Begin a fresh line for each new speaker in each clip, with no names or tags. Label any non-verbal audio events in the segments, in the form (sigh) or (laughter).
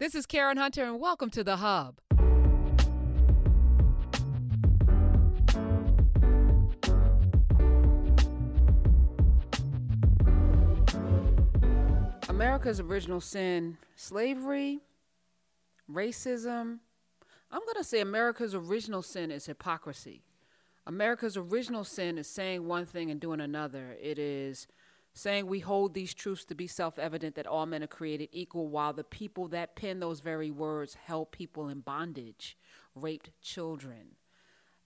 This is Karen Hunter, and welcome to The Hub. America's original sin slavery, racism. I'm going to say America's original sin is hypocrisy. America's original sin is saying one thing and doing another. It is saying we hold these truths to be self evident that all men are created equal, while the people that pen those very words held people in bondage, raped children.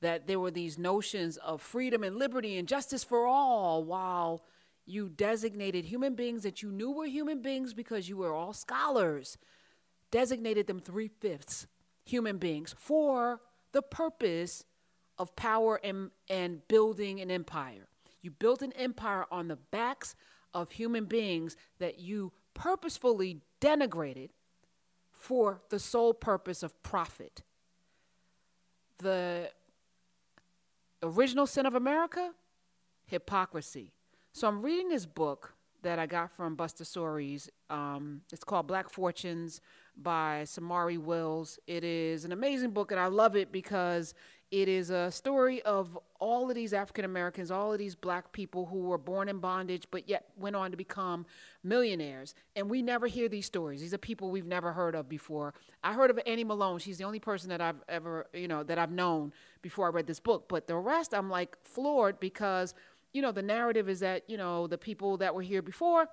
That there were these notions of freedom and liberty and justice for all, while you designated human beings that you knew were human beings because you were all scholars, designated them three fifths human beings for the purpose of power and, and building an empire. You built an empire on the backs of human beings that you purposefully denigrated for the sole purpose of profit. The original sin of America? Hypocrisy. So I'm reading this book that I got from Buster Soaries. Um, it's called Black Fortunes by Shomari Wills. It is an amazing book, and I love it because it is a story of all of these African Americans, all of these black people who were born in bondage but yet went on to become millionaires. And we never hear these stories. These are people we've never heard of before. I heard of Annie Malone. She's the only person that I've ever, you know, that I've known before I read this book. But the rest, I'm like floored because, you know, the narrative is that, you know, the people that were here before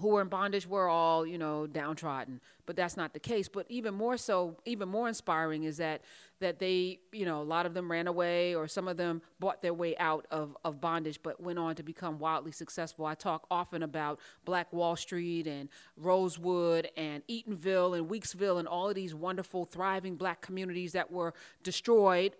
who were in bondage were all, you know, downtrodden. But that's not the case. But even more so, even more inspiring is that that they, you know, a lot of them ran away or some of them bought their way out of, of bondage but went on to become wildly successful. I talk often about Black Wall Street and Rosewood and Eatonville and Weeksville and all of these wonderful, thriving black communities that were destroyed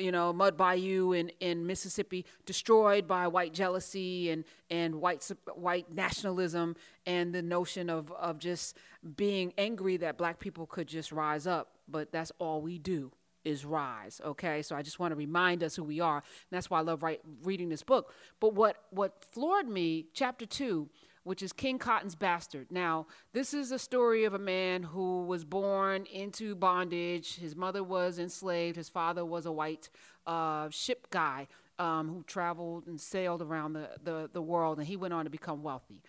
you know, Mound Bayou in, in Mississippi, destroyed by white jealousy and, and white, white nationalism and the notion of, of just being angry that black people could just rise up. But that's all we do is rise. Okay, so I just want to remind us who we are. And that's why I love write, reading this book. But what, what floored me, chapter two, which is King Cotton's Bastard. Now, this is a story of a man who was born into bondage. His mother was enslaved. His father was a white uh, ship guy um, who traveled and sailed around the, the, the world, and he went on to become wealthy.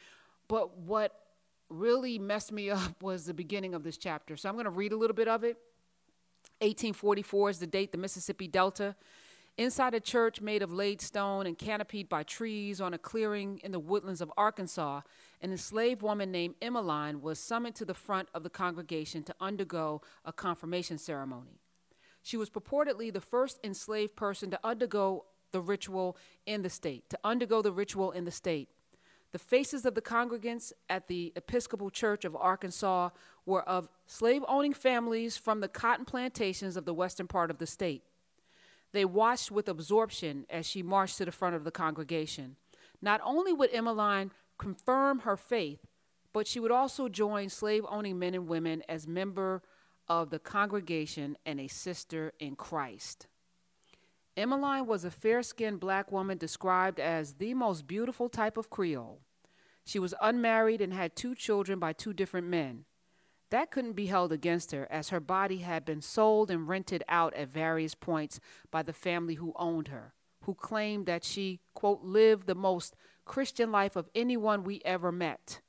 But what really messed me (laughs) up was the beginning of this chapter. So I'm going to read a little bit of it. 1844 is the date, the Mississippi Delta Inside a church made of laid stone and canopied by trees on a clearing in the woodlands of Arkansas, an enslaved woman named Emmeline was summoned to the front of the congregation to undergo a confirmation ceremony. She was purportedly the first enslaved person to undergo the ritual in the state, to undergo the ritual in the state. The faces of the congregants at the Episcopal Church of Arkansas were of slave owning families from the cotton plantations of the western part of the state. They watched with absorption as she marched to the front of the congregation. Not only would Emmeline confirm her faith, but she would also join slave owning men and women as member of the congregation and a sister in Christ. Emmeline was a fair skinned black woman described as the most beautiful type of Creole. She was unmarried and had two children by two different men. That couldn't be held against her, as her body had been sold and rented out at various points by the family who owned her, who claimed that she, quote, lived the most Christian life of anyone we ever met.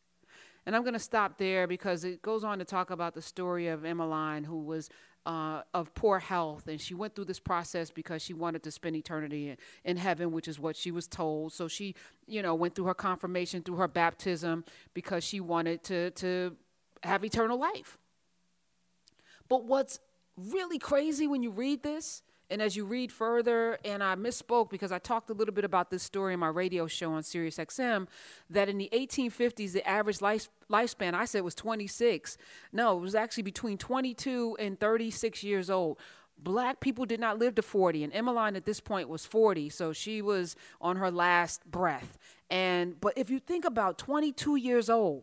And I'm going to stop there because it goes on to talk about the story of Emmeline, who was uh, of poor health, and she went through this process because she wanted to spend eternity in, in, heaven, which is what she was told. So she, you know, went through her confirmation, through her baptism, because she wanted to to have eternal life. But what's really crazy when you read this, and as you read further, and I misspoke because I talked a little bit about this story in my radio show on Sirius XM, that in the 1850s, the average life, lifespan, I said was 26. No, it was actually between 22 and 36 years old. Black people did not live to 40, and Emmeline at this point was 40, so she was on her last breath. And but if you think about 22 years old,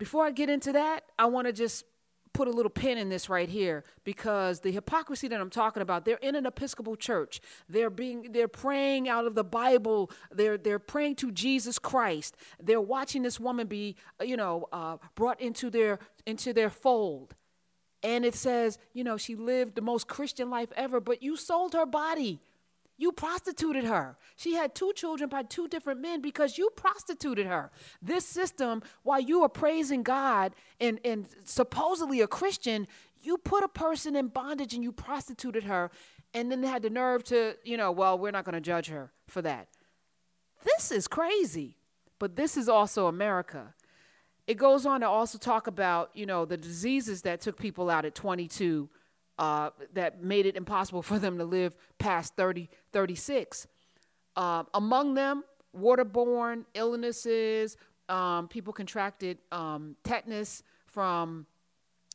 before I get into that, I want to just put a little pin in this right here because the hypocrisy that I'm talking about, they're in an Episcopal church. They're being they're praying out of the Bible. They're they're praying to Jesus Christ. They're watching this woman be, uh, you know, uh, brought into their into their fold. And it says, you know, she lived the most Christian life ever, but you sold her body. You prostituted her. She had two children by two different men because you prostituted her. This system, while you are praising God and, and supposedly a Christian, you put a person in bondage and you prostituted her and then had the nerve to, you know, well, we're not going to judge her for that. This is crazy. But this is also America. It goes on to also talk about, you know, the diseases that took people out at 22 uh, that made it impossible (laughs) for them to live past 30, 36. Uh, among them, waterborne illnesses, um, people contracted um, tetanus from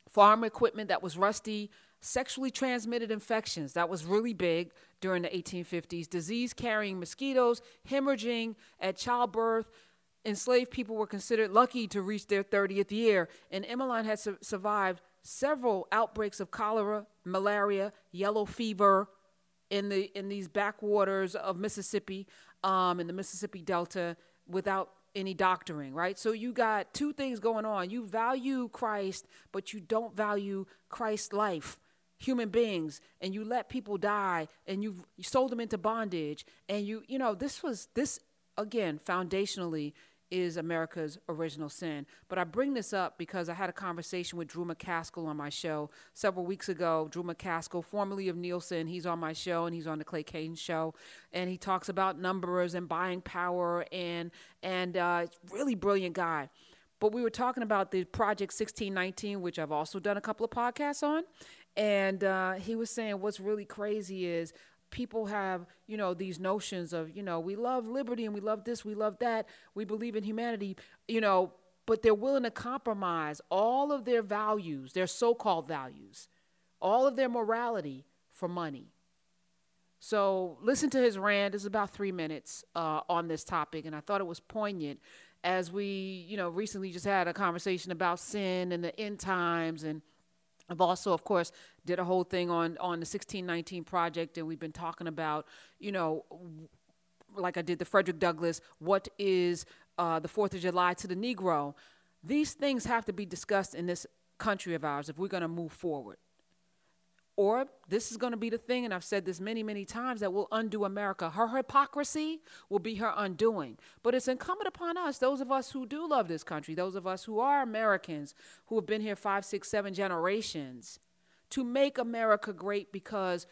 farm equipment that was rusty, sexually transmitted infections, that was really big during the 1850s, disease carrying mosquitoes, hemorrhaging at childbirth. Enslaved people were considered lucky to reach their 30th year, and Emmeline had su- survived several outbreaks of cholera, malaria, yellow fever in the in these backwaters of Mississippi, um, in the Mississippi Delta, without any doctoring, right? So you got two things going on. You value Christ, but you don't value Christ's life, human beings, and you let people die, and you you sold them into bondage, and you you know this was this again foundationally is America's original sin. But I bring this up because I had a conversation with Drew McCaskill on my show several weeks ago. Drew McCaskill, formerly of Nielsen, he's on my show and he's on the Clay Cane show, and he talks about numbers and buying power and and uh, really brilliant guy. But we were talking about the Project 1619, which I've also done a couple of podcasts on, and uh, he was saying what's really crazy is people have, you know, these notions of, you know, we love liberty and we love this, we love that, we believe in humanity, you know, but they're willing to compromise all of their values, their so called values, all of their morality for money. So listen to his rant. It's about three minutes uh, on this topic, and I thought it was poignant as we, you know, recently just had a conversation about sin and the end times and I've also, of course, did a whole thing on on the 1619 project, and we've been talking about, you know, like I did the Frederick Douglass, what is uh, the Fourth of July to the Negro? These things have to be discussed in this country of ours if we're going to move forward. Or this is going to be the thing, and I've said this many, many times, that will undo America. Her hypocrisy will be her undoing. But it's incumbent upon us, those of us who do love this country, those of us who are Americans, who have been here five, six, seven generations, to make America great because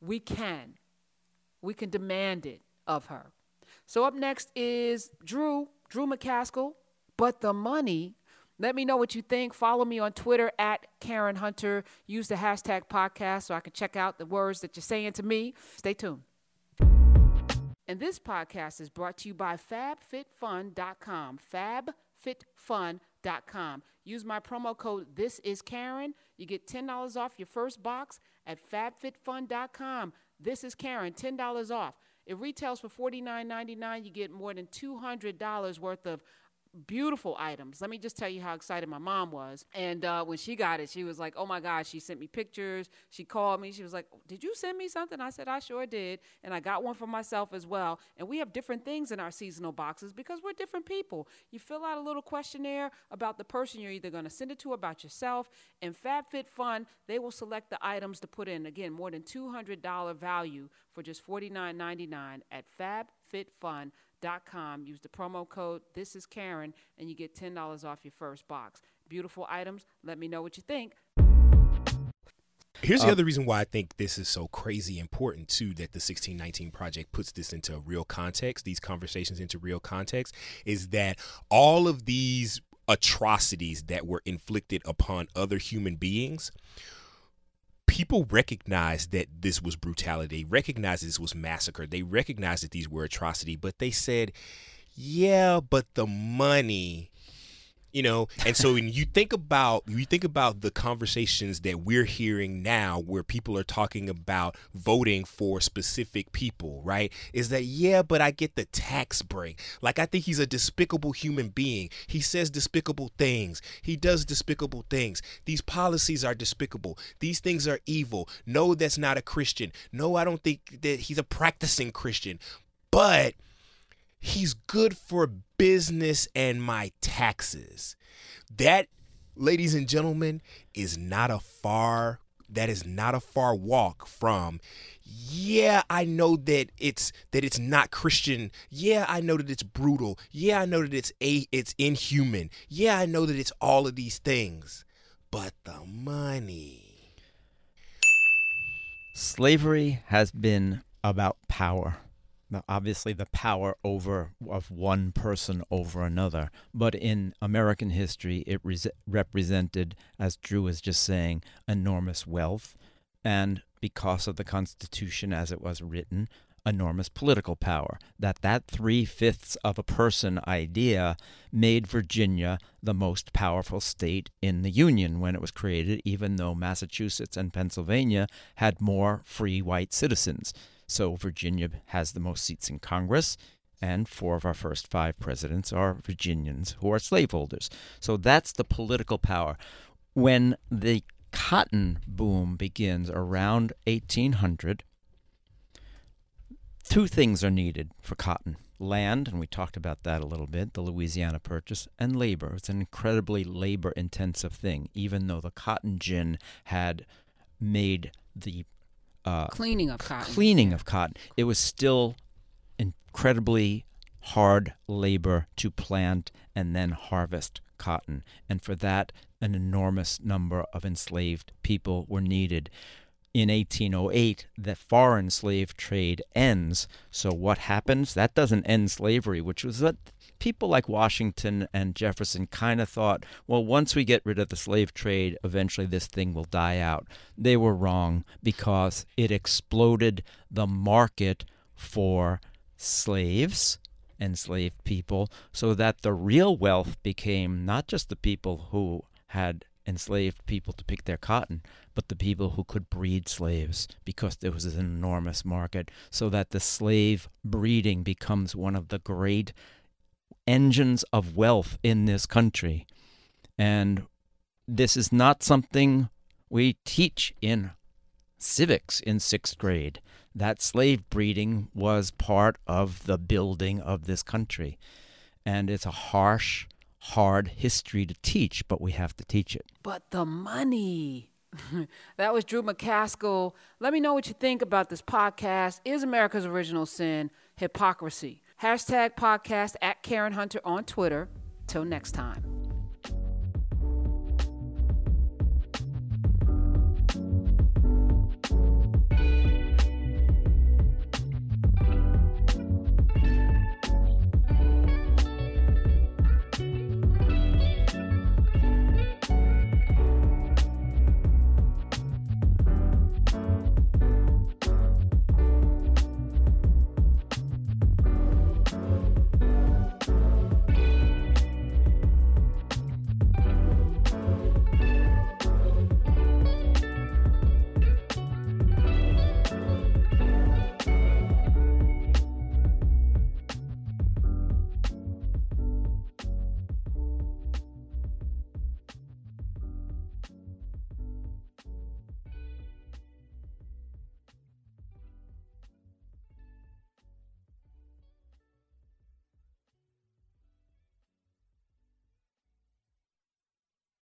we can. We can demand it of her. So up next is Drew, Drew McCaskill, but the money let me know what you think. Follow me on Twitter at Karen Hunter. Use the hashtag podcast so I can check out the words that you're saying to me. Stay tuned. And this podcast is brought to you by FabFitFun.com. FabFitFun.com. Use my promo code This Is Karen. You get $10 off your first box at FabFitFun.com. This is Karen, $10 off. It retails for $49.99. You get more than $200 worth of beautiful items. Let me just tell you how excited my mom was. And uh, when she got it, she was like, oh my gosh, she sent me pictures. She called me. She was like, did you send me something? I said, I sure did. And I got one for myself as well. And we have different things in our seasonal boxes because we're different people. You fill out a little questionnaire about the person you're either going to send it to about yourself. And FabFitFun, they will select the items to put in. Again, more than $200 value for just $49.99 at FabFitFun.com com. Use the promo code This Is Karen, and you get ten dollars off your first box. Beautiful items. Let me know what you think.
Here's the uh, other reason why I think this is so crazy important too that the 1619 project puts this into real context, these conversations into real context, is that all of these atrocities that were inflicted upon other human beings people recognized that this was brutality. They recognized this was massacre. They recognized that these were atrocity, but they said, "Yeah, but the money." You know? And so when you think about you think about the conversations that we're hearing now where people are talking about voting for specific people right? Is that yeah but i get the tax break. Like i think he's a despicable human being. He says despicable things. He does despicable things. These policies are despicable. These things are evil. No that's not a christian. No i don't think that he's a practicing christian. But he's good for business and my taxes. That, ladies and gentlemen, is not a far that is not a far walk from yeah i know that it's that it's not christian. Yeah i know that it's brutal. Yeah i know that it's a it's inhuman. Yeah i know that it's all of these things. But the money.
Slavery has been about power obviously the power over of one person over another but in american history it represented as drew was just saying enormous wealth and because of the constitution as it was written enormous political power. That that three-fifths of a person idea made virginia the most powerful state in the union when it was created even though massachusetts and pennsylvania had more free white citizens so Virginia has the most seats in Congress, and four of our first five presidents are Virginians who are slaveholders. So that's the political power. When the cotton boom begins around 1800, two things are needed for cotton land, and we talked about that a little bit, the Louisiana Purchase, and labor. It's an incredibly labor intensive thing, even though the cotton gin had made the
uh, cleaning of cotton.
Cleaning of cotton. It was still incredibly hard labor to plant and then harvest cotton. And for that, an enormous number of enslaved people were needed. In 1808, the foreign slave trade ends. So, what happens? That doesn't end slavery, which was what people like Washington and Jefferson kind of thought, well, once we get rid of the slave trade, eventually this thing will die out. They were wrong because it exploded the market for slaves, enslaved people, so that the real wealth became not just the people who had enslaved people to pick their cotton, but the people who could breed slaves because there was an enormous market, so that the slave breeding becomes one of the great engines of wealth in this country. And this is not something we teach in civics in sixth grade. That slave breeding was part of the building of this country. And it's a harsh, hard history to teach, but we have to teach it.
But the money. (laughs) that was Drew McCaskill. Let me know what you think about this podcast. Is America's Original Sin Hypocrisy? Hashtag podcast at Karen Hunter on Twitter. Till next time.